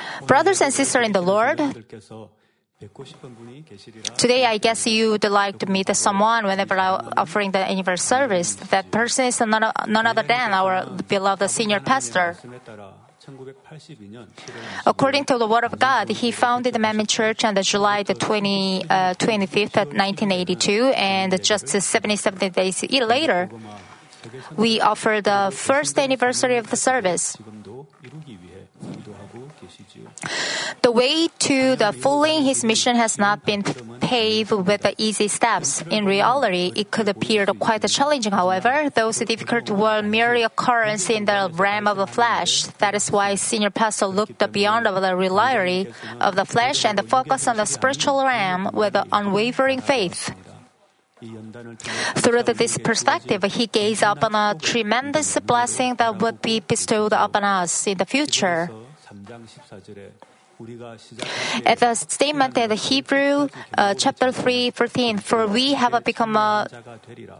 Brothers and sisters in the Lord, Today, I guess you would like to meet someone whenever I'm offering the anniversary service. That person is none, other than our beloved senior pastor. According to the Word of God, he founded the Manmin Church on the July the 20, uh, 25th, 1982, and just 77 days later, we offered the first anniversary of the service. The way to the fulfilling his mission has not been paved with the easy steps. In reality, it could appear quite challenging. However, those difficult were merely occurrences in the realm of the flesh. That is why senior pastor looked beyond the reality of the flesh and focused on the spiritual realm with unwavering faith. Through this perspective, he gazed upon a tremendous blessing that would be bestowed upon us in the future. 3장 14절에 It's the statement in the Hebrew uh, chapter 3, 14, for we have become uh,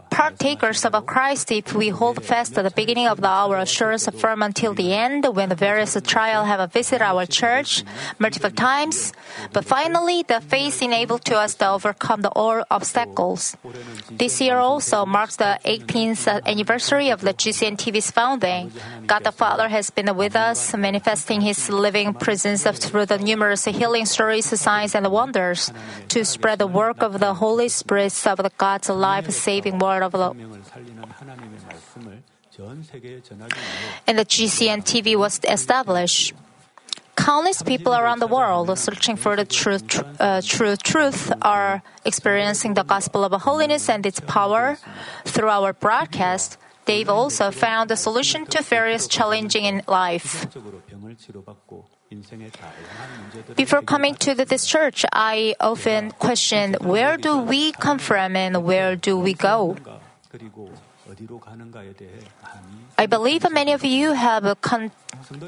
partakers of Christ if we hold fast at the beginning of the hour assurance firm until the end when the various trials have visited our church multiple times. But finally, the faith enabled to us to overcome the all obstacles. This year also marks the 18th anniversary of the GCN TV's founding. God the Father has been with us, manifesting His living presence of truth through the numerous healing stories, signs, and wonders to spread the work of the Holy Spirit of God's life saving word of love. and the GCN TV was established. Countless people around the world searching for the true, uh, true truth are experiencing the gospel of holiness and its power. Through our broadcast, they've also found a solution to various challenging in life. Before coming to this church, I often questioned where do we come from and where do we go? I believe many of you have con-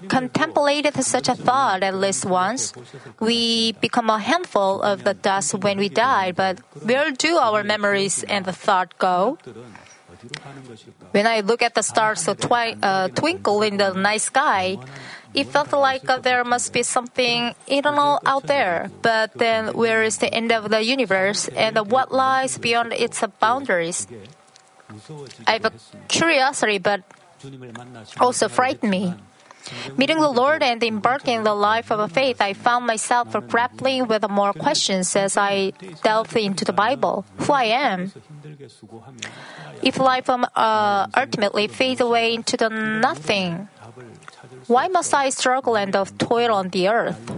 contemplated such a thought at least once. We become a handful of the dust when we die, but where do our memories and the thought go? When I look at the stars so twi- uh, twinkle in the night sky, it felt like uh, there must be something eternal out there. But then, where is the end of the universe and what lies beyond its boundaries? I have a curiosity, but also frightened me. Meeting the Lord and embarking the life of faith, I found myself grappling with more questions as I delved into the Bible, who I am. If life um, uh, ultimately fades away into the nothing, why must I struggle and toil on the earth?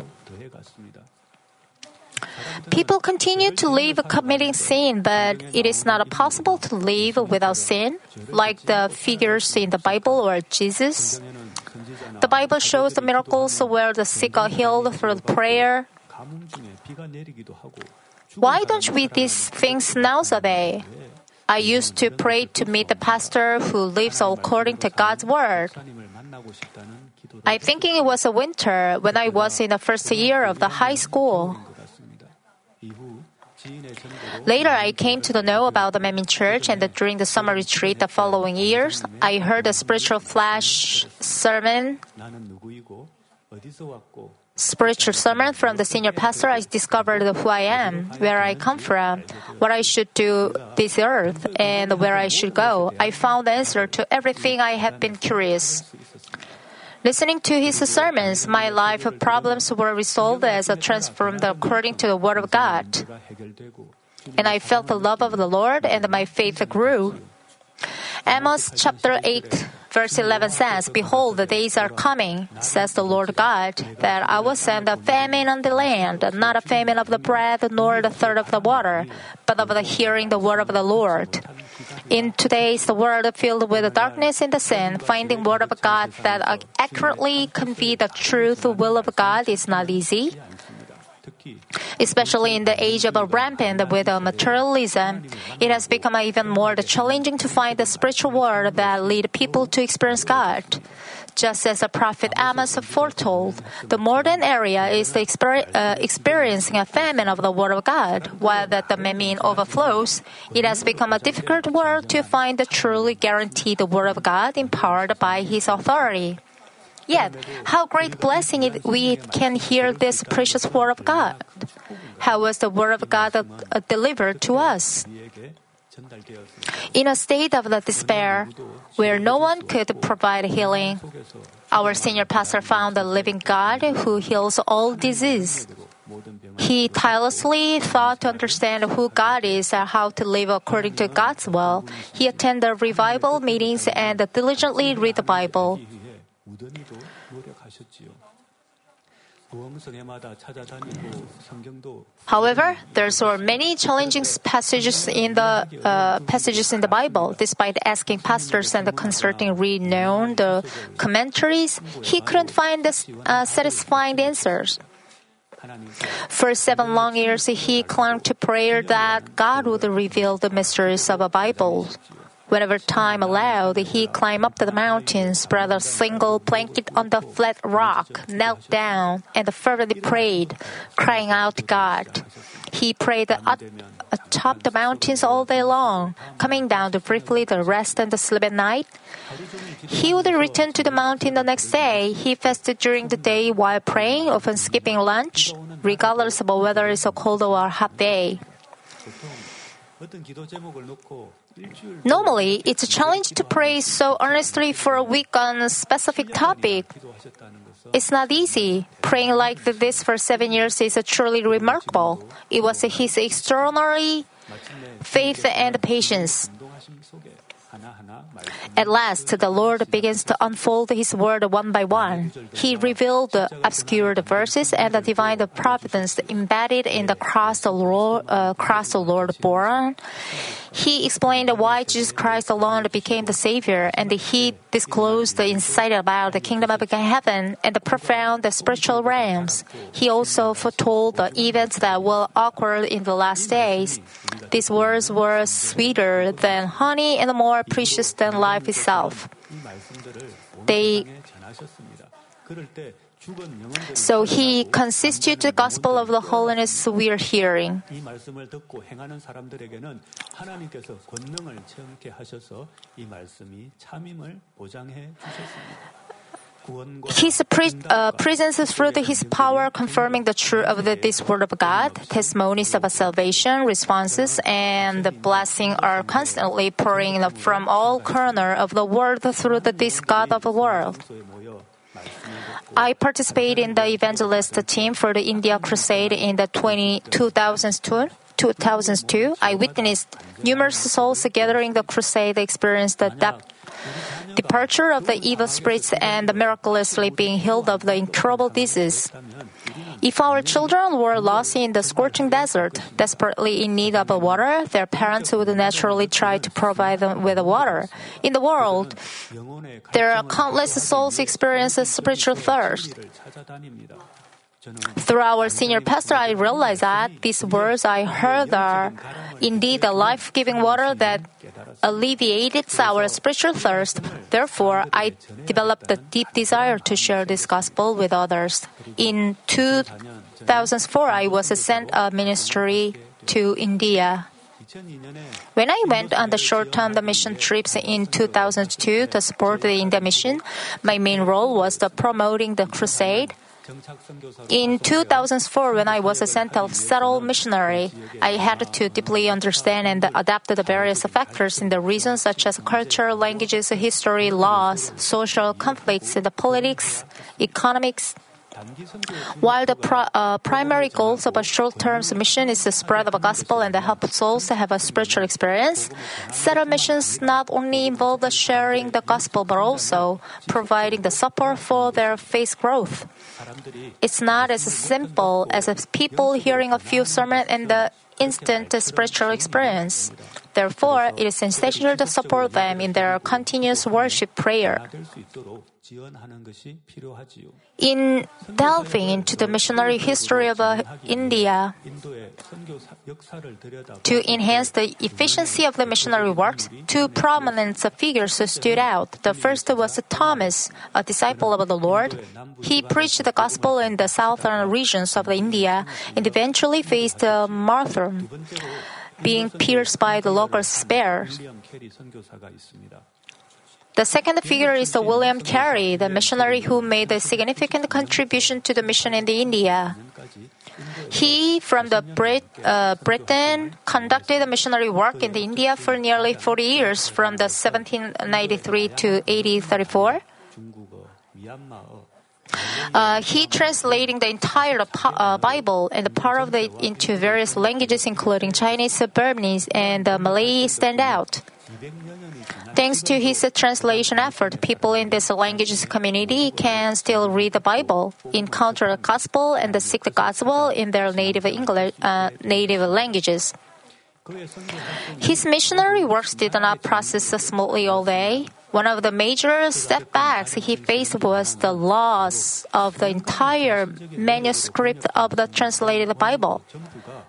People continue to live committing sin, but it is not possible to live without sin, like the figures in the Bible or Jesus. The Bible shows the miracles where the sick are healed through prayer. Why don't we these things nowadays? I used to pray to meet the pastor who lives according to God's word. I'm thinking it was a winter when I was in the first year of the high school. Later, I came to know about the Manmin Church, and during the summer retreat the following years, I heard a spiritual flash sermon. Spiritual sermon from the senior pastor, I discovered who I am, where I come from, what I should do this earth, and where I should go. I found the answer to everything I had been curious. Listening to his sermons, my life problems were resolved as transformed according to the Word of God. And I felt the love of the Lord and my faith grew. Amos chapter 8, verse 11 says, Behold, the days are coming, says the Lord God, that I will send a famine on the land, not a famine of the bread, nor the third of the water, but of the hearing the word of the Lord. In today's world filled with darkness and the sin, finding word of God that accurately convey the truth will of God is not easy. Especially in the age of a rampant with a materialism, it has become even more challenging to find the spiritual word that lead people to experience God. Just as the prophet Amos foretold, the modern area is exper- uh, experiencing a famine of the word of God. While that the famine overflows, it has become a difficult world to find the truly guaranteed word of God empowered by His authority. Yet, how great blessing it we can hear this precious word of God. How was the word of God uh, delivered to us? In a state of the despair, where no one could provide healing, our senior pastor found the living God who heals all disease. He tirelessly thought to understand who God is and how to live according to God's will. He attended revival meetings and diligently read the Bible. However, there were many challenging passages in the uh, passages in the Bible. Despite asking pastors and consulting renowned uh, commentaries, he couldn't find uh, satisfying answers. For seven long years, he clung to prayer that God would reveal the mysteries of the Bible. Whenever time allowed, he climbed up the mountain, spread a single blanket on the flat rock, knelt down, and fervently prayed, crying out to God. He prayed at, atop the mountains all day long, coming down to briefly to rest and to sleep at night. He would return to the mountain the next day. He fasted during the day while praying, often skipping lunch, regardless of whether it's a cold or a hot day. Normally, it's a challenge to pray so earnestly for a week on a specific topic. It's not easy. Praying like this for seven years is truly remarkable. It was his extraordinary faith and patience. At last, the Lord begins to unfold His word one by one. He revealed the obscure verses and the divine providence embedded in the cross the Lord, uh, cross the Lord born. He explained why Jesus Christ alone became the Savior, and he disclosed the insight about the kingdom of heaven and the profound spiritual realms. He also foretold the events that will occur in the last days. These words were sweeter than honey and more precious than life itself. They so he constitutes the gospel of the holiness we are hearing. His pre- uh, presence through his power confirming the truth of the, this word of God, testimonies of salvation, responses, and the blessing are constantly pouring from all corner of the world through the, this God of the world. I participated in the evangelist team for the India Crusade in the 20, 2002. 2002, I witnessed numerous souls gathering the crusade experienced the depth departure of the evil spirits and the miraculously being healed of the incurable disease. If our children were lost in the scorching desert, desperately in need of water, their parents would naturally try to provide them with water. In the world, there are countless souls experiencing spiritual thirst. Through our senior pastor, I realized that these words I heard are indeed the life giving water that alleviated our spiritual thirst. Therefore, I developed a deep desire to share this gospel with others. In 2004, I was sent a ministry to India. When I went on the short-term mission trips in 2002 to support the India mission, my main role was the promoting the crusade. In 2004, when I was a settled missionary, I had to deeply understand and adapt the various factors in the region, such as culture, languages, history, laws, social conflicts, the politics, economics, while the pro- uh, primary goals of a short-term mission is the spread of the gospel and the help souls to have a spiritual experience, settled missions not only involve the sharing the gospel but also providing the support for their faith growth. It's not as simple as people hearing a few sermons and the instant spiritual experience. Therefore, it is essential to support them in their continuous worship prayer. In delving into the missionary history of uh, India, to enhance the efficiency of the missionary works, two prominent figures stood out. The first was Thomas, a disciple of the Lord. He preached the gospel in the southern regions of India and eventually faced uh, martyrdom, being pierced by the local spears. The second figure is the William Carey, the missionary who made a significant contribution to the mission in the India. He, from the Brit, uh, Britain, conducted missionary work in the India for nearly 40 years, from the 1793 to 1834. Uh, he translating the entire uh, Bible and part of it into various languages, including Chinese, Burmese, and Malay, stand out. Thanks to his translation effort, people in this languages community can still read the Bible, encounter the gospel, and seek the gospel in their native English, uh, native languages. His missionary works did not process smoothly all day. One of the major setbacks he faced was the loss of the entire manuscript of the translated Bible,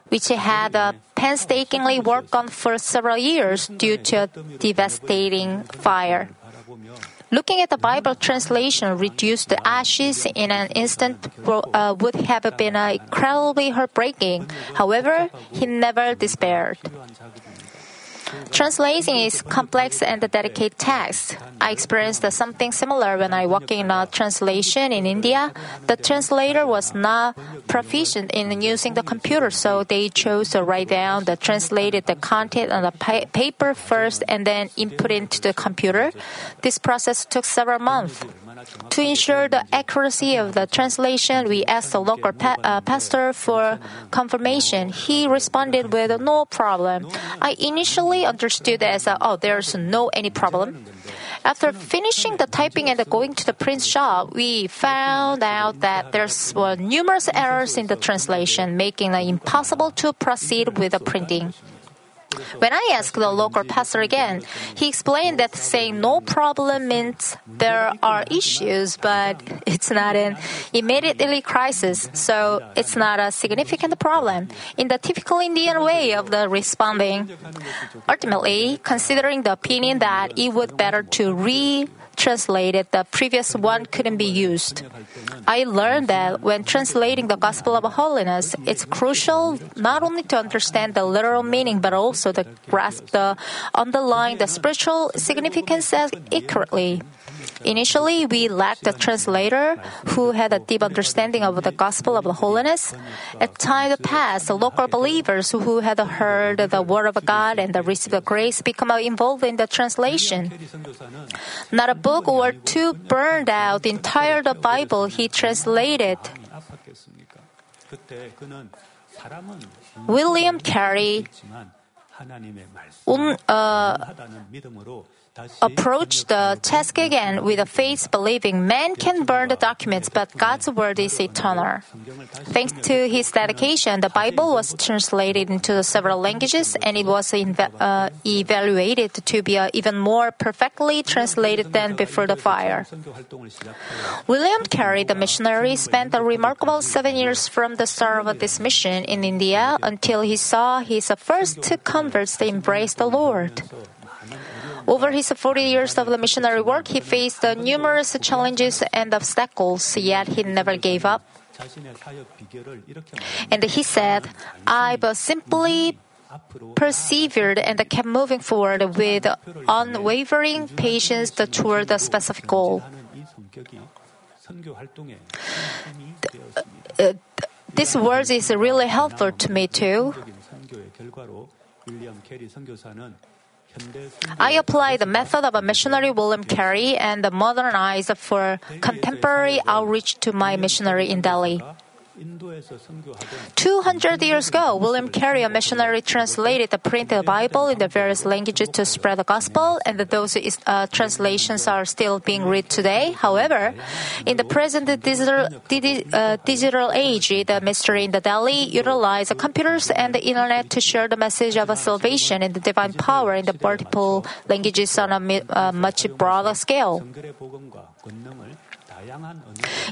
which he had painstakingly worked on for several years due to a devastating fire. Looking at the Bible translation reduced to ashes in an instant uh, would have been incredibly heartbreaking. However, he never despaired. Translating is complex and a delicate task. I experienced something similar when I worked in a translation in India. The translator was not proficient in using the computer, so they chose to write down the translated the content on the pa- paper first and then input into the computer. This process took several months. To ensure the accuracy of the translation, we asked the local pa- uh, pastor for confirmation. He responded with no problem. I initially understood as oh, there's no any problem. After finishing the typing and going to the print shop, we found out that there were numerous errors in the translation, making it impossible to proceed with the printing. When I asked the local pastor again, he explained that saying no problem means there are issues, but it's not an immediately crisis, so it's not a significant problem. In the typical Indian way of the responding, ultimately, considering the opinion that it would better to re translated, the previous one couldn't be used. I learned that when translating the Gospel of Holiness, it's crucial not only to understand the literal meaning, but also to grasp the underlying the spiritual significance accurately. Initially, we lacked a translator who had a deep understanding of the gospel of holiness. At time past, local believers who had heard the word of God and received the grace become involved in the translation. Not a book or two burned out the entire the Bible he translated. William Carey um, uh, approach the task again with a faith believing man can burn the documents, but God's word is eternal. Thanks to his dedication, the Bible was translated into several languages and it was uh, evaluated to be uh, even more perfectly translated than before the fire. William Carey, the missionary, spent a remarkable seven years from the start of this mission in India until he saw his first converts embrace the Lord. Over his 40 years of the missionary work, he faced numerous challenges and obstacles, yet he never gave up. And he said, I've simply persevered and kept moving forward with unwavering patience toward the specific goal. This word is really helpful to me too. I apply the method of a missionary William Carey and modernized for contemporary outreach to my missionary in Delhi. 200 years ago, William Carey, a missionary, translated the printed Bible in the various languages to spread the gospel, and those uh, translations are still being read today. However, in the present digital, uh, digital age, the mystery in the Delhi utilize computers and the internet to share the message of salvation and the divine power in the multiple languages on a uh, much broader scale.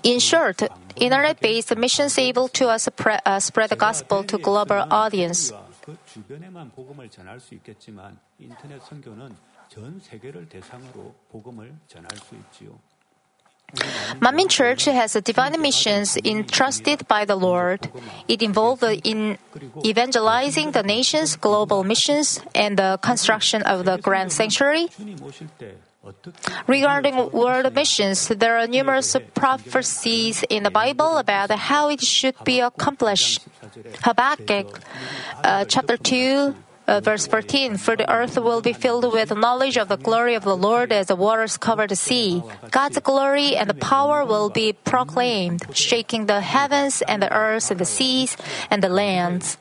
In short, internet-based missions able to uh, spread, uh, spread the gospel to global audience. Manmin Church has divine missions entrusted by the Lord. It involved in evangelizing the nations, global missions, and the construction of the Grand Sanctuary. Regarding world missions, there are numerous prophecies in the Bible about how it should be accomplished. Habakkuk uh, chapter 2 uh, verse 14 For the earth will be filled with knowledge of the glory of the Lord as the waters cover the sea. God's glory and the power will be proclaimed, shaking the heavens and the earth and the seas and the lands.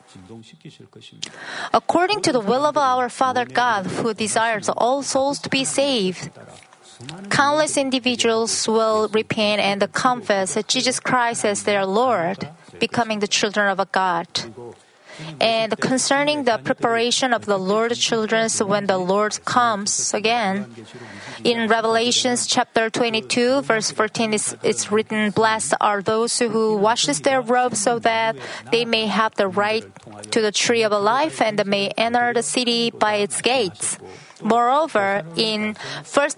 According to the will of our Father God, who desires all souls to be saved, countless individuals will repent and confess Jesus Christ as their Lord, becoming the children of God. And concerning the preparation of the Lord's children when the Lord comes again, in Revelations chapter 22, verse 14, it's, it's written, Blessed are those who washes their robes so that they may have the right to the tree of life and may enter the city by its gates. Moreover, in 1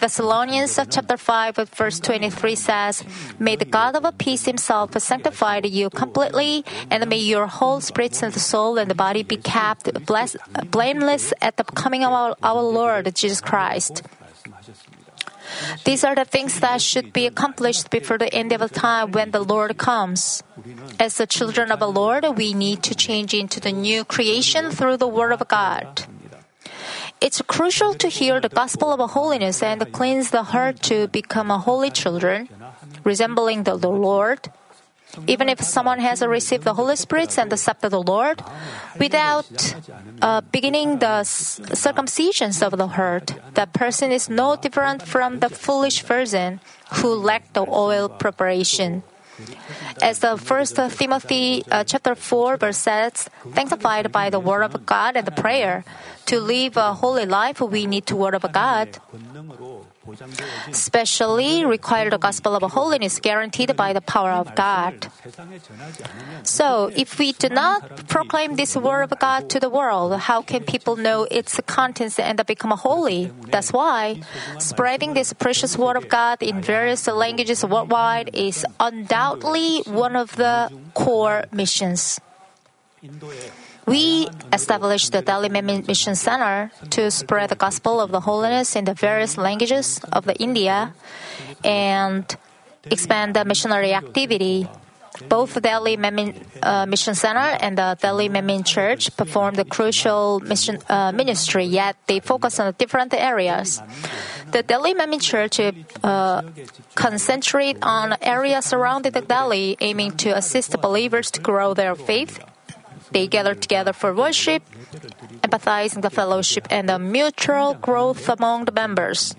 Thessalonians chapter 5 verse 23 says, May the God of peace himself sanctify you completely, and may your whole spirit and soul and body be kept blessed, blameless at the coming of our, our Lord Jesus Christ. These are the things that should be accomplished before the end of the time when the Lord comes. As the children of the Lord, we need to change into the new creation through the Word of God. It's crucial to hear the gospel of holiness and cleanse the heart to become a holy children, resembling the Lord. Even if someone has received the Holy Spirit and accepted the Lord, without uh, beginning the circumcisions of the heart, that person is no different from the foolish virgin who lacked the oil preparation. As the first Timothy uh, chapter 4 verse says, sanctified by the word of God and the prayer. To live a holy life, we need the word of God. Especially require the gospel of holiness guaranteed by the power of God. So, if we do not proclaim this word of God to the world, how can people know its contents and become holy? That's why spreading this precious word of God in various languages worldwide is undoubtedly one of the core missions. We established the Delhi Mission Center to spread the gospel of the holiness in the various languages of the India and expand the missionary activity. Both the Delhi Manmin, uh, Mission Center and the Delhi Manmin Church perform the crucial mission uh, ministry, yet they focus on different areas. The Delhi Manmin Church uh, concentrate on areas surrounding the Delhi, aiming to assist believers to grow their faith they gather together for worship, empathizing the fellowship and the mutual growth among the members.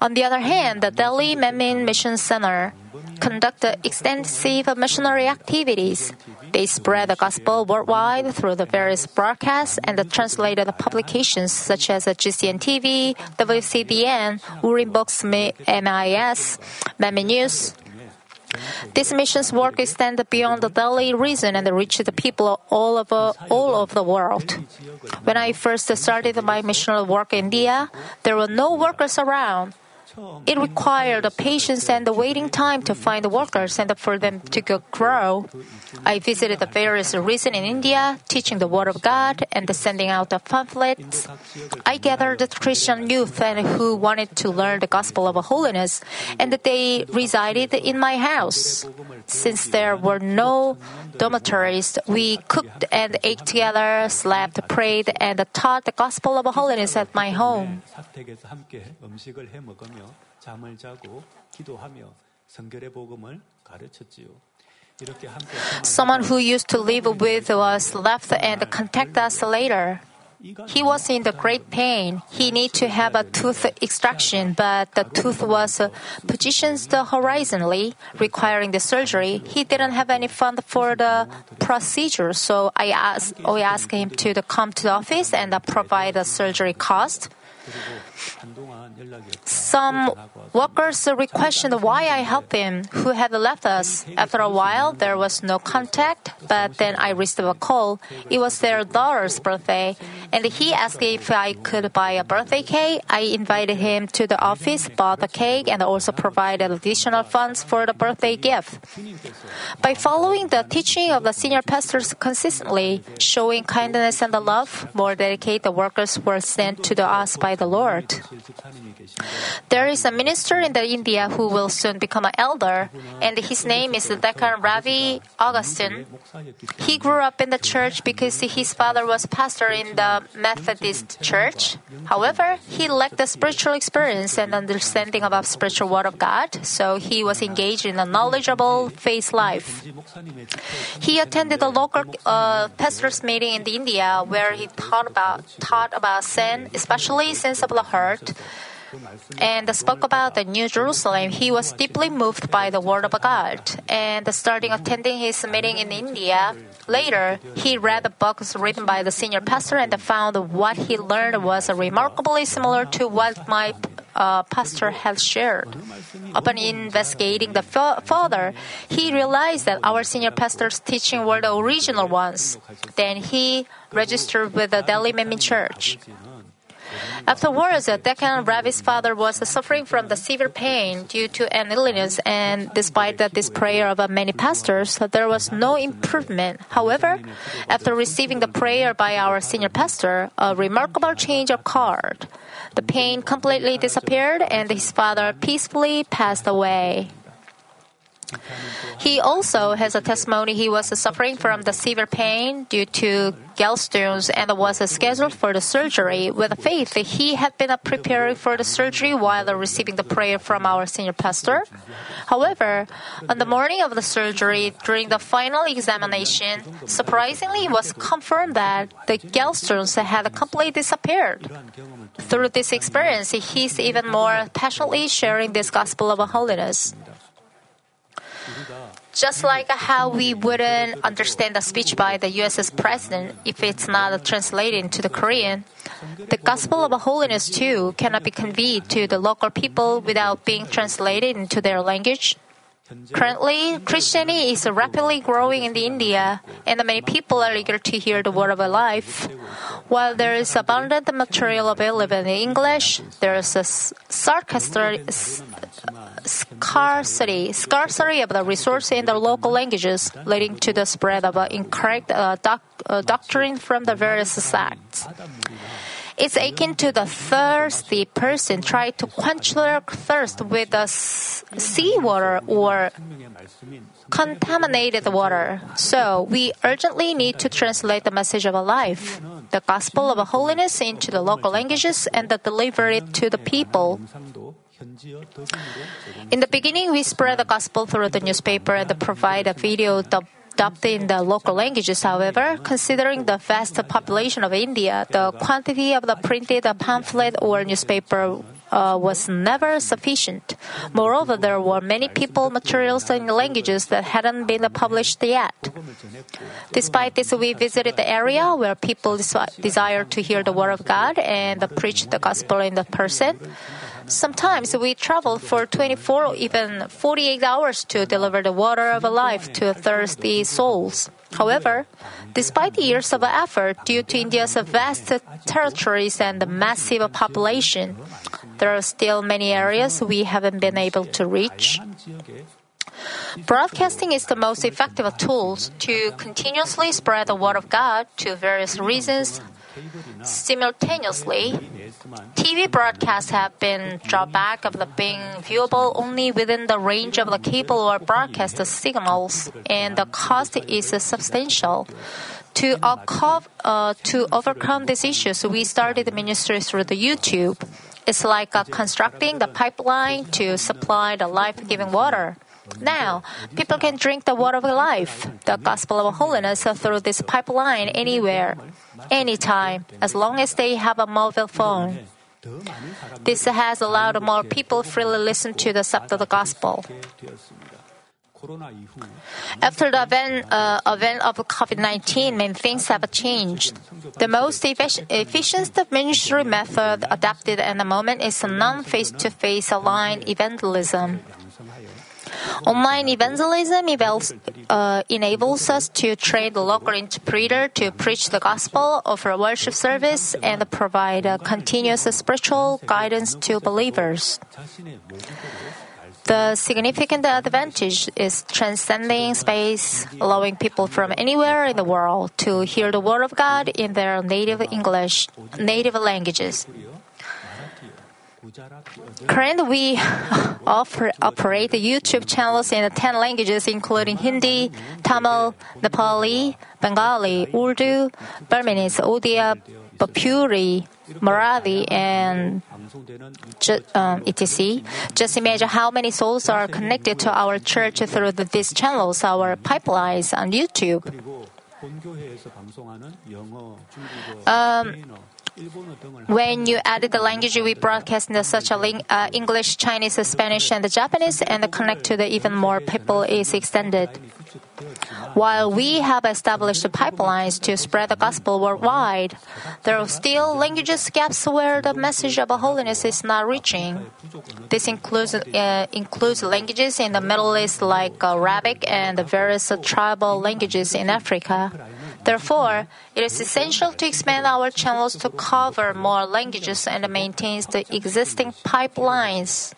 On the other hand, the Delhi Manmin Mission Center conduct extensive missionary activities. They spread the gospel worldwide through the various broadcasts and translated publications such as GCN TV, WCBN, Urim Books, MIS, Manmin News, this mission's work extends beyond the Delhi region and reaches the people all over all over the world. When I first started my missional work in India, there were no workers around. It required the patience and the waiting time to find the workers and for them to grow. I visited the various regions in India, teaching the Word of God and sending out the pamphlets. I gathered the Christian youth and who wanted to learn the gospel of holiness, and they resided in my house. Since there were no dormitories, we cooked and ate together, slept, prayed, and taught the gospel of holiness at my home. 잠을 자고 기도하며 성결의 복음을 가르쳤지요. Someone who used to live with us left and contact us later. He was in the great pain. He need to have a tooth extraction, but the tooth was positioned horizontally, requiring the surgery. He didn't have any fund for the procedure, so I asked, I asked him to come to the office and provide the surgery cost. Some workers questioned why I helped him, who had left us. After a while, there was no contact, but then I received a call. It was their daughter's birthday, and he asked if I could buy a birthday cake. I invited him to the office, bought the cake, and also provided additional funds for the birthday gift. By following the teaching of the senior pastors consistently, showing kindness and love, more dedicated workers were sent to us by the Lord. There is a minister in the India who will soon become an elder, and his name is Deacon Ravi Augustine. He grew up in the church because his father was pastor in the Methodist church. However, he lacked the spiritual experience and understanding about spiritual word of God, so he was engaged in a knowledgeable faith life. He attended a local uh, pastors meeting in the India where he taught about taught about sin, especially the heart and spoke about the New Jerusalem, he was deeply moved by the Word of God. And starting attending his meeting in India, later he read the books written by the senior pastor and found what he learned was remarkably similar to what my uh, pastor had shared. Upon investigating the further, he realized that our senior pastor's teaching were the original ones. Then he registered with the Delhi Manmin Church. Afterwards, Deacon Ravi's father was suffering from the severe pain due to an illness, and despite this prayer of many pastors, there was no improvement. However, after receiving the prayer by our senior pastor, a remarkable change occurred. The pain completely disappeared, and his father peacefully passed away. He also has a testimony he was suffering from the severe pain due to gallstones and was scheduled for the surgery. With faith, he had been preparing for the surgery while receiving the prayer from our senior pastor. However, on the morning of the surgery, during the final examination, surprisingly, it was confirmed that the gallstones had completely disappeared. Through this experience, he is even more passionately sharing this gospel of holiness. Just like how we wouldn't understand the speech by the US's president if it's not translated into the Korean, the gospel of holiness too cannot be conveyed to the local people without being translated into their language. Currently, Christianity is rapidly growing in the India, and many people are eager to hear the word of life. While there is abundant material available in English, there is a scarcity, scarcity of the resource in the local languages, leading to the spread of incorrect uh, doc, uh, doctrine from the various sects. It's akin to the thirsty person trying to quench their thirst with the seawater or contaminated water. So we urgently need to translate the message of our life, the gospel of holiness into the local languages and deliver it to the people. In the beginning, we spread the gospel through the newspaper and provide a video dubbed in the local languages. However, considering the vast population of India, the quantity of the printed pamphlet or newspaper uh, was never sufficient. Moreover, there were many people materials in languages that hadn't been published yet. Despite this, we visited the area where people desire to hear the word of God and preach the gospel in the person. Sometimes we travel for 24 or even 48 hours to deliver the water of life to thirsty souls. However, despite years of effort due to India's vast territories and massive population, there are still many areas we haven't been able to reach. Broadcasting is the most effective tool to continuously spread the word of God to various reasons, Simultaneously, TV broadcasts have been drawback of the being viewable only within the range of the cable or broadcast signals, and the cost is substantial. To, uh, to overcome these issues, we started the ministry through the YouTube. It's like uh, constructing the pipeline to supply the life-giving water. Now, people can drink the water of life, the gospel of holiness, through this pipeline anywhere, anytime, as long as they have a mobile phone. This has allowed more people freely listen to the subject of the gospel. After the event, uh, event of COVID 19, many things have changed. The most efficient ministry method adopted at the moment is non face to face aligned evangelism. Online evangelism uh, enables us to train the local interpreter to preach the gospel, offer worship service, and provide continuous spiritual guidance to believers. The significant advantage is transcending space, allowing people from anywhere in the world to hear the Word of God in their native English, native languages. Currently, we offer, operate YouTube channels in 10 languages, including Hindi, Tamil, Nepali, Bengali, Urdu, Burmese, Odia, Bhojpuri, Marathi, and ju- um, etc. Just imagine how many souls are connected to our church through the, these channels, our pipelines on YouTube. Um, when you added the language we broadcast in such a ling- uh, English, Chinese, Spanish, and the Japanese, and the connect to the even more people is extended. While we have established pipelines to spread the gospel worldwide, there are still languages gaps where the message of holiness is not reaching. This includes uh, includes languages in the Middle East like Arabic and the various tribal languages in Africa. Therefore, it is essential to expand our channels to cover more languages and maintain the existing pipelines.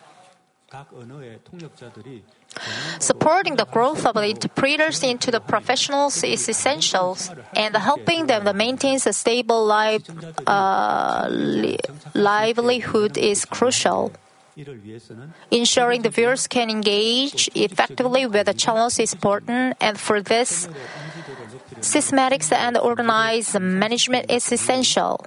Supporting the growth of the interpreters into the professionals is essential, and helping them to maintain a stable life, uh, li- livelihood is crucial. Ensuring the viewers can engage effectively with the channels is important, and for this, systematics and organized management is essential.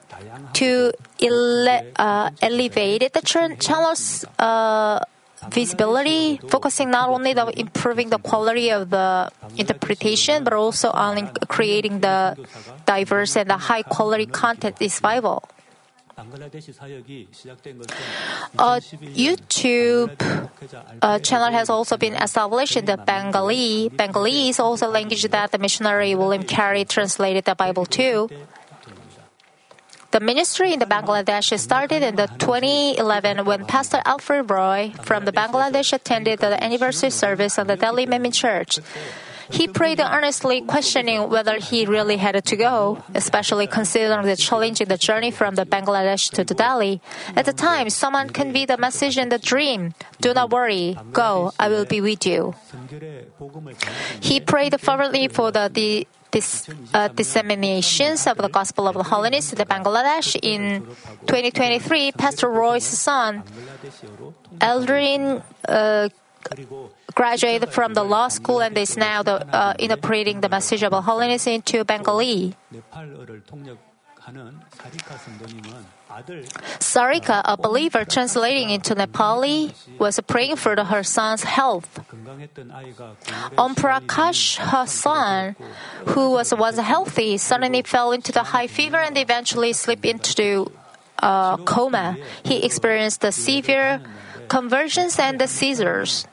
To ele- uh, elevate the ch- channels' uh, visibility, focusing not only on improving the quality of the interpretation, but also on creating the diverse and the high quality content is vital. A YouTube uh, channel has also been established in the Bengali. Bengali is also a language that the missionary William Carey translated the Bible to. The ministry in the Bangladesh started in the 2011 when Pastor Alfred Roy from the Bangladesh attended the anniversary service of the Delhi Memin Church. He prayed earnestly, questioning whether he really had to go, especially considering the challenge in the journey from the Bangladesh to the Delhi. At the time, someone conveyed a message in the dream Do not worry, go, I will be with you. He prayed fervently for the, the this, uh, disseminations of the gospel of the holiness in Bangladesh. In 2023, Pastor Roy's son, Eldrin, uh, graduated from the law school and is now the, uh, interpreting the message of holiness into Bengali. Sarika, a believer translating into Nepali, was praying for her son's health. Om Prakash, her son, who was once healthy, suddenly fell into the high fever and eventually slipped into uh, coma. He experienced severe conversions and the seizures,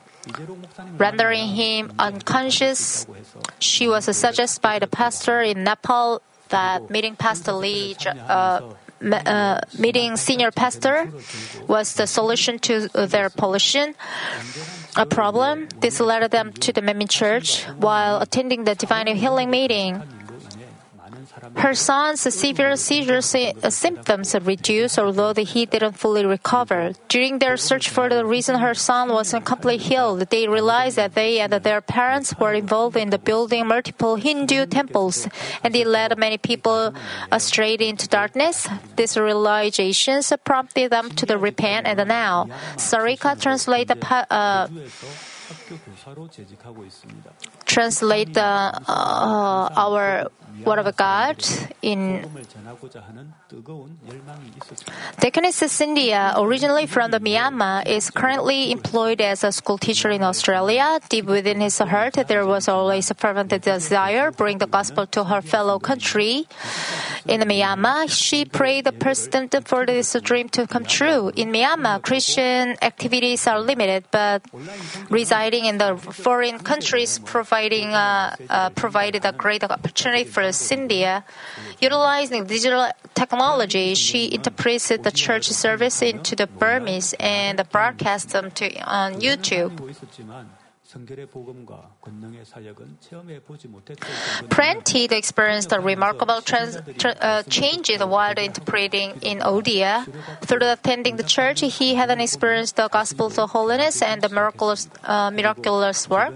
rendering him unconscious. She was suggested by the pastor in Nepal that meeting Pastor Lee. Uh, uh, meeting senior pastor was the solution to their pollution a problem. This led them to the Manmin church while attending the divine healing meeting. Her son's severe seizure symptoms reduced, although he didn't fully recover. During their search for the reason her son wasn't completely healed, they realized that they and their parents were involved in the building multiple Hindu temples, and it led many people astray into darkness. These realizations prompted them to the repent, and now Sarika translate the uh, translate the, uh, our Word of God in Deaconess Cynthia, originally from the Myanmar, is currently employed as a school teacher in Australia. Deep within his heart, there was always a fervent desire to bring the gospel to her fellow country. In Myanmar, she prayed the president for this dream to come true. In Myanmar, Christian activities are limited, but residing in the foreign countries providing uh, uh, provided a great opportunity for Cynthia. Utilizing digital technology, she interprets the church service into the Burmese and broadcasts them to on YouTube. Prentice experienced a remarkable trans, tra, uh, changes while interpreting in Odia. Through attending the church, he had experienced the gospel of holiness and the miraculous, uh, miraculous work.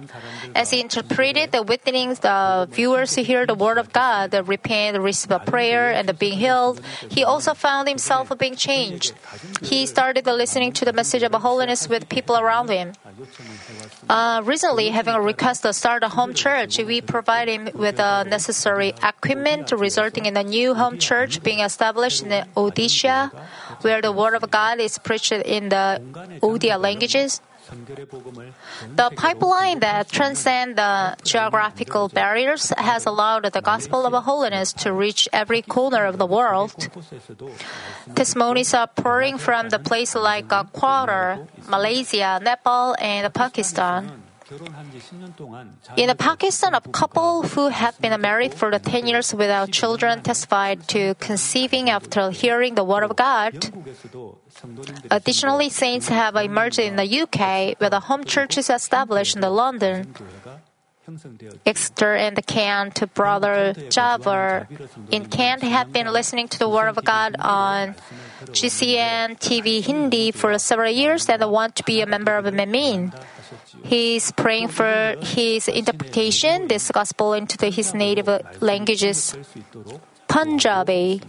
As he interpreted the witnessing, the viewers hear the word of God, the repent, receive a prayer, and the being healed. He also found himself being changed. He started listening to the message of holiness with people around him. Uh, recently, having a request to start a home church, we provide him with the necessary equipment, resulting in a new home church being established in Odisha, where the Word of God is preached in the Odia languages. The pipeline that transcends the geographical barriers has allowed the gospel of holiness to reach every corner of the world. Testimonies are pouring from the places like Qatar, Malaysia, Nepal, and Pakistan. In Pakistan, a couple who had been married for 10 years without children testified to conceiving after hearing the word of God. Additionally, saints have emerged in the UK, where the home church is established in London. Exeter and Kent, brother Java in Kent have been listening to the Word of God on GCN TV Hindi for several years and want to be a member of Manmin. He is praying for his interpretation, this gospel into the, his native languages, Punjabi.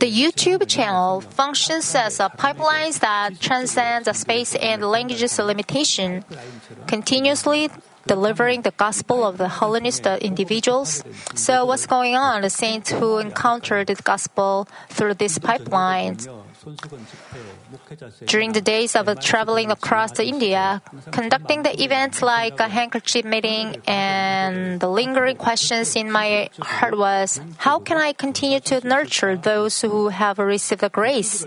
The YouTube channel functions as a pipeline that transcends the space and languages limitation, continuously delivering the gospel of the holiness to individuals. So, what's going on? The saints who encountered the gospel through this pipelines during the days of traveling across India, conducting the events like a handkerchief meeting and the lingering questions in my heart was, how can I continue to nurture those who have received the grace?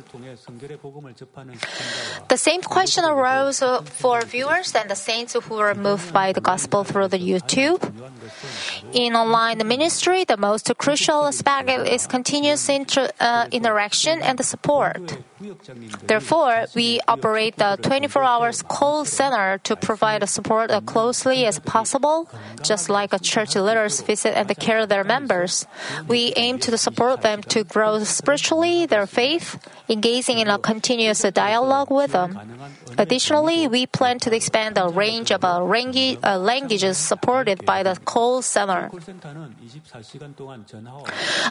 The same question arose for viewers and the saints who were moved by the gospel through the YouTube. In online ministry, the most crucial aspect is continuous inter, uh, interaction and support. Absolutely. Therefore, we operate the 24 hours call center to provide support as closely as possible, just like a church leaders visit and care their members. We aim to support them to grow spiritually, their faith, engaging in a continuous dialogue with them. Additionally, we plan to expand the range of uh, languages supported by the call center.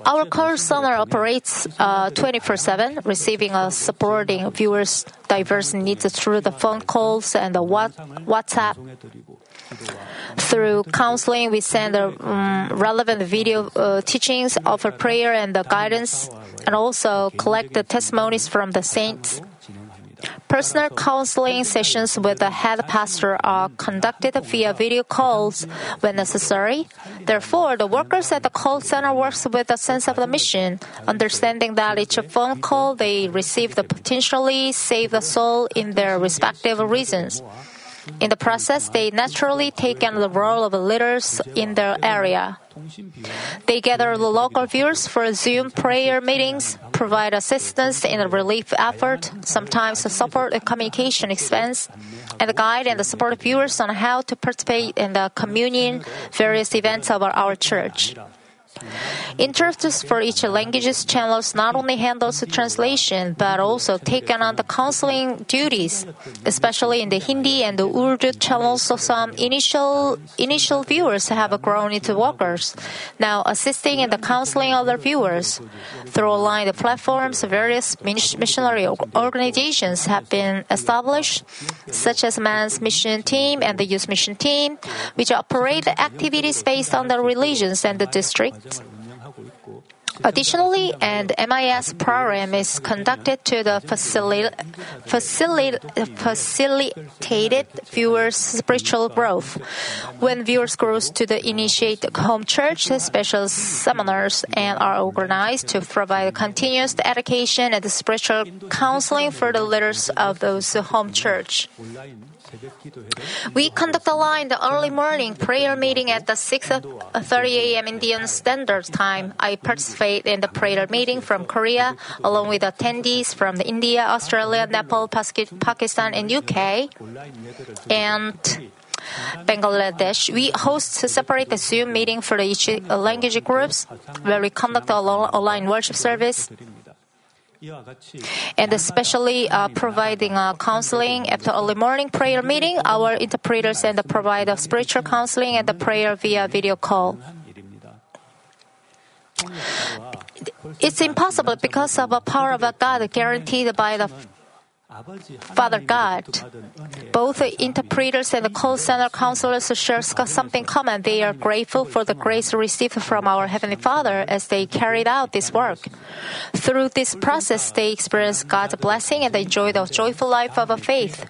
Our call center operates uh, 24 7, receiving and supporting viewers' diverse needs through the phone calls and the WhatsApp. Through counseling, we send um, relevant video uh, teachings, offer prayer and the guidance, and also collect the testimonies from the saints. Personal counseling sessions with the head pastor are conducted via video calls when necessary. Therefore, the workers at the call center works with a sense of the mission, understanding that each phone call they receive potentially save the soul in their respective regions. In the process, they naturally take on the role of leaders in their area. They gather the local viewers for Zoom prayer meetings, provide assistance in the relief effort, sometimes support a communication expense, and guide and support viewers on how to participate in the communion, various events of our church. Interpreters for each language's channels not only handles the translation but also take on the counseling duties, especially in the Hindi and the Urdu channels. So some initial initial viewers have grown into workers, now assisting in the counseling of their viewers. Through online platforms, various missionary organizations have been established, such as Man's Mission Team and the Youth Mission Team, which operate activities based on the religions and the district. Additionally, an MIS program is conducted to the facili- facili- facilitated viewers' spiritual growth. When viewers grow to the initiate home church, special seminars and are organized to provide continuous education and spiritual counseling for the leaders of those home church. We conduct a line the early morning prayer meeting at the 6:30 a.m. Indian Standard Time. I participate in the prayer meeting from Korea, along with attendees from India, Australia, Nepal, Pakistan, and UK, and Bangladesh, we host separate Zoom meeting for each language groups where we conduct a online worship service and especially uh, providing uh, counseling after early morning prayer meeting. Our interpreters and the provide of spiritual counseling and the prayer via video call. It's impossible because of the power of God guaranteed by the Father God. Both the interpreters and the call center counselors share something common. They are grateful for the grace received from our Heavenly Father as they carried out this work. Through this process, they experience God's blessing and enjoy the joyful life of faith.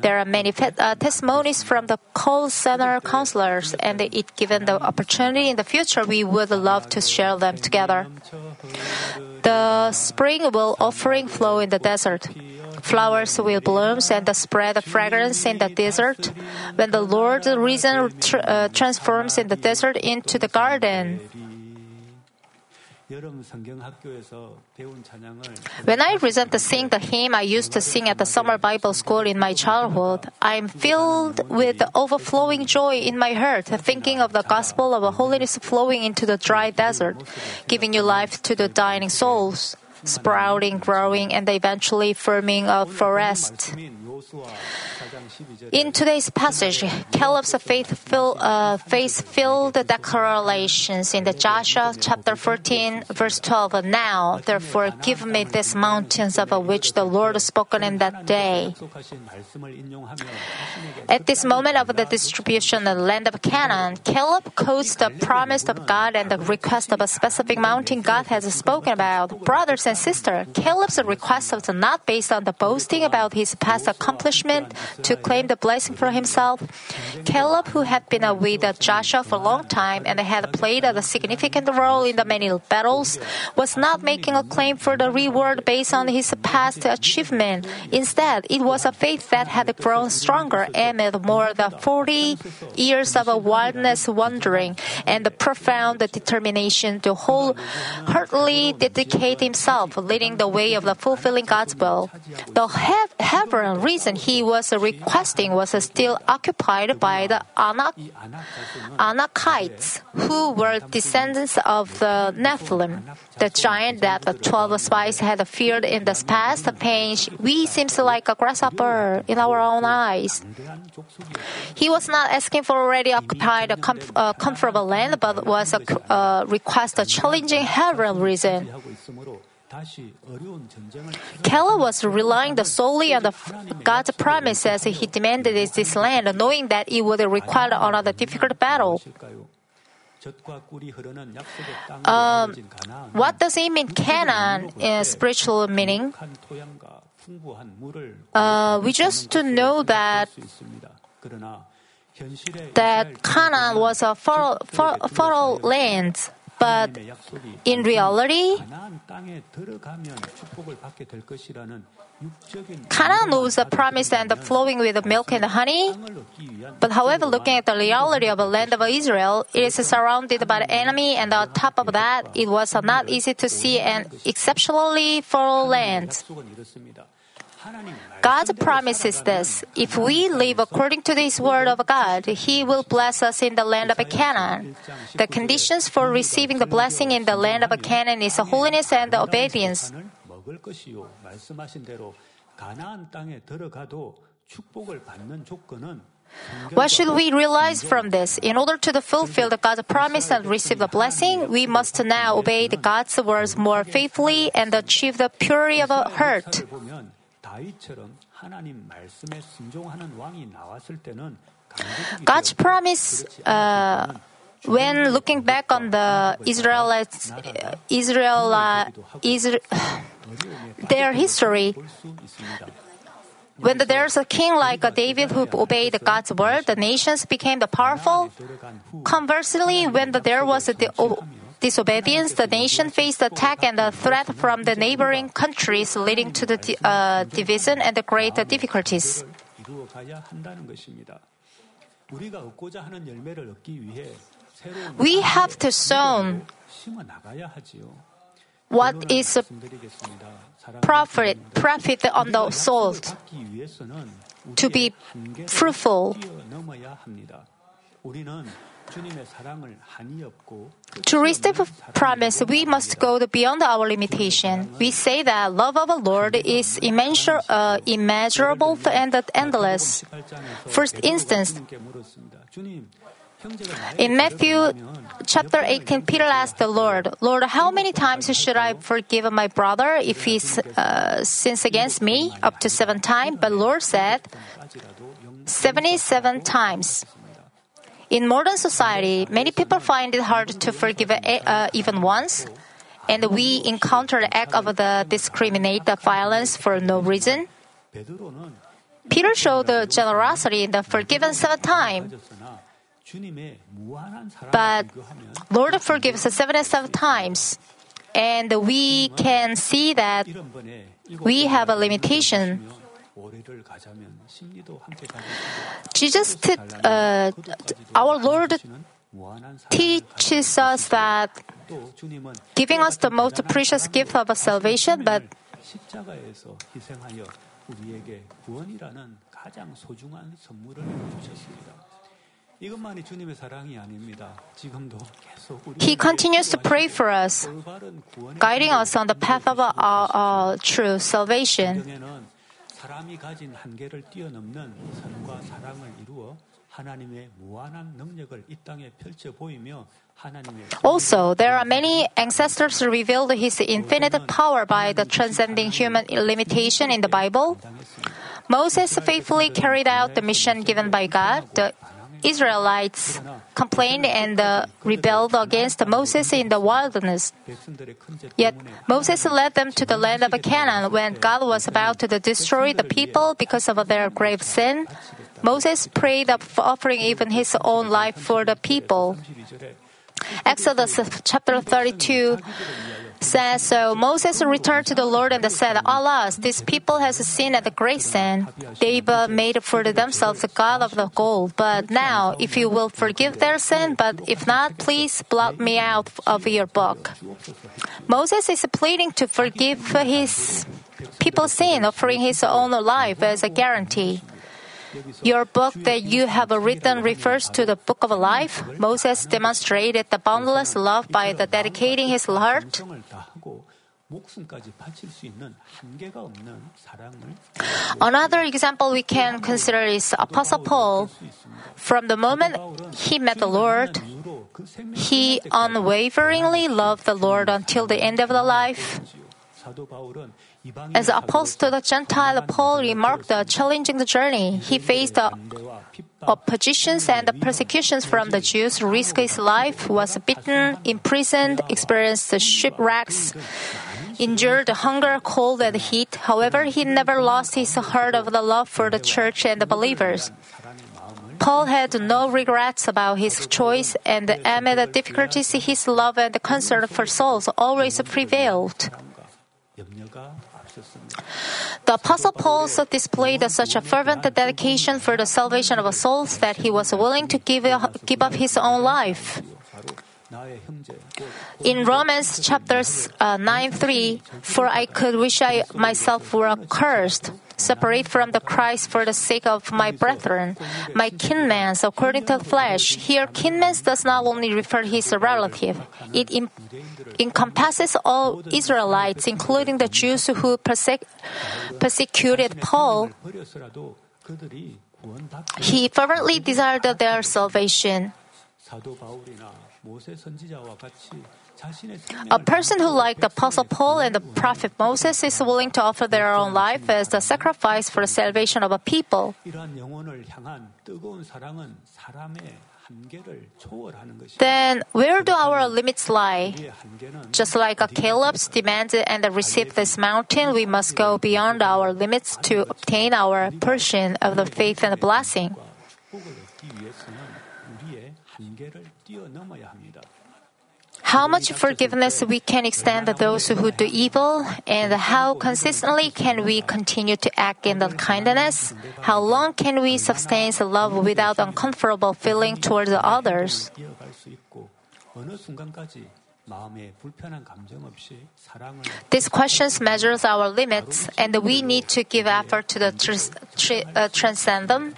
There are many uh, testimonies from the call center counselors, and if given the opportunity in the future, we would love to share them together. The spring will offering flow in the desert. Flowers will bloom and spread fragrance in the desert. When the Lord's reason tr- uh, transforms in the desert into the garden. When I resent to sing the hymn I used to sing at the summer Bible school in my childhood, I'm filled with overflowing joy in my heart, thinking of the gospel of holiness flowing into the dry desert, giving new life to the dying souls, sprouting, growing, and eventually forming a forest. In today's passage, Caleb's faith-filled, uh, faith-filled declarations in the Joshua chapter 14, verse 12. Now, therefore, give me these mountains of which the Lord has spoken in that day. At this moment of the distribution of the land of Canaan, Caleb quotes the promise of God and the request of a specific mountain God has spoken about. Brothers and sisters, Caleb's request was not based on the boasting about his past accomplishment to claim the blessing for himself. Caleb, who had been with Joshua for a long time and had played a significant role in the many battles, was not making a claim for the reward based on his past achievement. Instead, it was a faith that had grown stronger amid more than 40 years of wilderness wandering and the profound determination to wholeheartedly dedicate himself, leading the way of the fulfilling God's will. The heaven reason he was requesting was still occupied by the Anak, Anakites, who were descendants of the Nephilim, the giant that the twelve spies had feared in the past. Pain we seems like a grasshopper in our own eyes. He was not asking for already occupied a com- uh, comfortable land, but was a uh, request a challenging Hebron. Caleb was relying solely on the God's promise as he demanded this land, knowing that it would require another difficult battle. Um, what does it mean, Canaan, in spiritual meaning? Uh, we just to know that that Canaan was a fertile, fertile land. But in reality, Canaan was the promise and the flowing with the milk and the honey. But however, looking at the reality of the land of Israel, it is surrounded by the enemy, and on top of that, it was not easy to see an exceptionally fertile land. God's promises this if we live according to this word of God, He will bless us in the land of Canaan. The conditions for receiving the blessing in the land of Canaan is holiness and obedience. What should we realize from this? In order to fulfill God's promise and receive the blessing, we must now obey God's words more faithfully and achieve the purity of heart. God's promise, uh, when looking back on the Israelites, Israel, uh, Israel, their history, when there's a king like David who obeyed God's word, the nations became the powerful. Conversely, when there was the disobedience, the nation faced attack and a threat from the neighboring countries, leading to the uh, division and the great difficulties. We have to sow what is profit, profit on the soul to be fruitful. To reach the promise, we must go beyond our limitation. We say that love of the Lord is immeasur- uh, immeasurable and endless. First instance, in Matthew chapter 18, Peter asked the Lord, Lord, how many times should I forgive my brother if he uh, sins against me? Up to seven times. But Lord said, 77 times. In modern society, many people find it hard to forgive uh, even once, and we encounter the act of the discriminate the violence for no reason. Peter showed the generosity in the forgiven seven times. But Lord forgives us 77 times. And we can see that we have a limitation. Jesus, t- uh, our Lord teaches us that giving us the most precious gift of salvation, but he continues to pray for us, guiding us on the path of our, our, our true salvation. 성경에는 사람이 가진 한계를 뛰어넘는 선과 사랑을 이루어 하나님의 무한한 능력을 이 땅에 펼쳐 보이며 하나님의 Also, there are many ancestors who revealed His infinite power by the transcending human limitation in the Bible. Moses faithfully carried out the mission given by God. The Israelites complained and uh, rebelled against Moses in the wilderness. Yet Moses led them to the land of Canaan when God was about to destroy the people because of their grave sin. Moses prayed offering even his own life for the people. 32절에 Exodus chapter 32 says, So Moses returned to the Lord and said, Alas, this people has sinned at the great sin. They've made for themselves a god of the gold. But now, if you will forgive their sin, but if not, please blot me out of your book. Moses is pleading to forgive his people's sin, offering his own life as a guarantee. Your book that you have written refers to the book of life. Moses demonstrated the boundless love by the dedicating his heart. Another example we can consider is Apostle Paul. From the moment he met the Lord, he unwaveringly loved the Lord until the end of the life. As opposed to the Gentile, Paul remarked the challenging journey he faced the oppositions and the persecutions from the Jews, risked his life, was beaten, imprisoned, experienced shipwrecks, endured hunger, cold, and heat. However, he never lost his heart of the love for the church and the believers. Paul had no regrets about his choice, and amid the difficulties, his love and concern for souls always prevailed. The Apostle Paul displayed such a fervent dedication for the salvation of souls that he was willing to give, give up his own life. In Romans chapters uh, 9 3, for I could wish I myself were accursed separate from the Christ for the sake of my brethren, my kinmen, according to the flesh. Here, kinmen does not only refer his relative; it encompasses all Israelites, including the Jews who perse- persecuted Paul. He fervently desired their salvation. A person who, like the Apostle Paul and the prophet Moses, is willing to offer their own life as the sacrifice for the salvation of a people. Then where do our limits lie? Just like a Caleb's demanded and received this mountain, we must go beyond our limits to obtain our portion of the faith and the blessing how much forgiveness we can extend to those who do evil, and how consistently can we continue to act in the kindness? How long can we sustain the love without uncomfortable feeling towards others? These questions measures our limits, and we need to give effort to the uh, transcend them.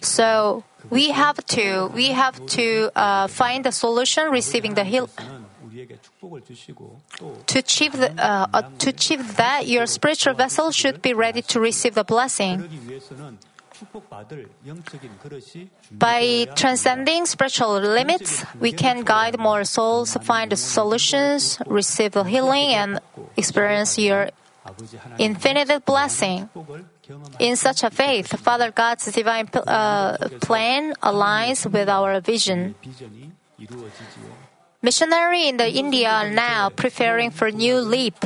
So we have to we have to uh, find the solution, receiving the heal. To achieve, the, uh, uh, to achieve that, your spiritual vessel should be ready to receive the blessing. By transcending spiritual limits, we can guide more souls, find solutions, receive the healing, and experience your infinite blessing. In such a faith, Father God's divine uh, plan aligns with our vision. Missionary in the India now preparing for new leap.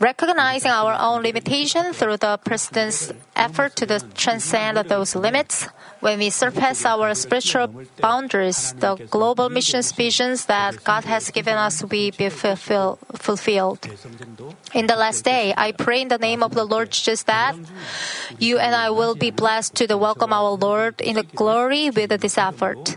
Recognizing our own limitation through the president's effort to transcend those limits, when we surpass our spiritual boundaries, the global mission's visions that God has given us will be fulfill, fulfilled. In the last day, I pray in the name of the Lord Jesus that you and I will be blessed to welcome our Lord in the glory with this effort.